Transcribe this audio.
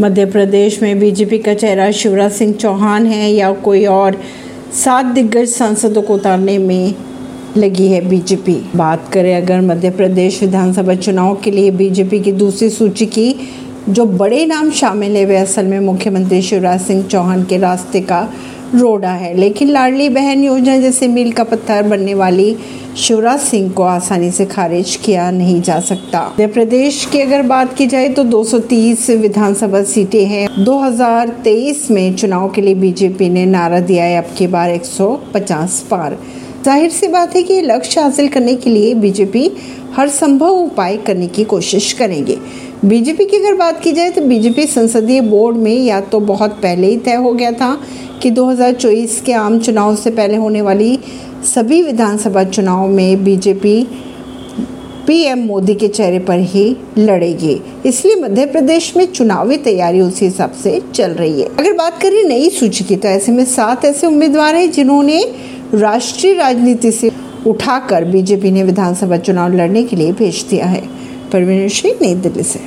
मध्य प्रदेश में बीजेपी का चेहरा शिवराज सिंह चौहान है या कोई और, सात दिग्गज सांसदों को उतारने में लगी है बीजेपी। बात करें अगर मध्य प्रदेश विधानसभा चुनाव के लिए बीजेपी की दूसरी सूची की, जो बड़े नाम शामिल है, वे असल में मुख्यमंत्री शिवराज सिंह चौहान के रास्ते का रोड़ा है। लेकिन लाडली बहन योजना जैसे मील का पत्थर बनने वाली शिवराज सिंह को आसानी से खारिज किया नहीं जा सकता। मध्य प्रदेश की अगर बात की जाए तो 230 विधानसभा सीटें हैं। 2023 में चुनाव के लिए बीजेपी ने नारा दिया है, अब की बार 150 पार। ज़ाहिर सी बात है कि लक्ष्य हासिल करने के लिए बीजेपी हर संभव उपाय करने की कोशिश करेंगे। बीजेपी की अगर बात की जाए तो बीजेपी संसदीय बोर्ड में या तो बहुत पहले ही तय हो गया था कि 2024 के आम चुनाव से पहले होने वाली सभी विधानसभा चुनाव में बीजेपी पीएम मोदी के चेहरे पर ही लड़ेगी। इसलिए मध्य प्रदेश में चुनावी तैयारी उसी हिसाब से चल रही है। अगर बात करें नई सूची की तो ऐसे में सात ऐसे उम्मीदवार हैं जिन्होंने राष्ट्रीय राजनीति से उठाकर बीजेपी ने विधानसभा चुनाव लड़ने के लिए भेज दिया है। परवीन सिंह नई दिल्ली से।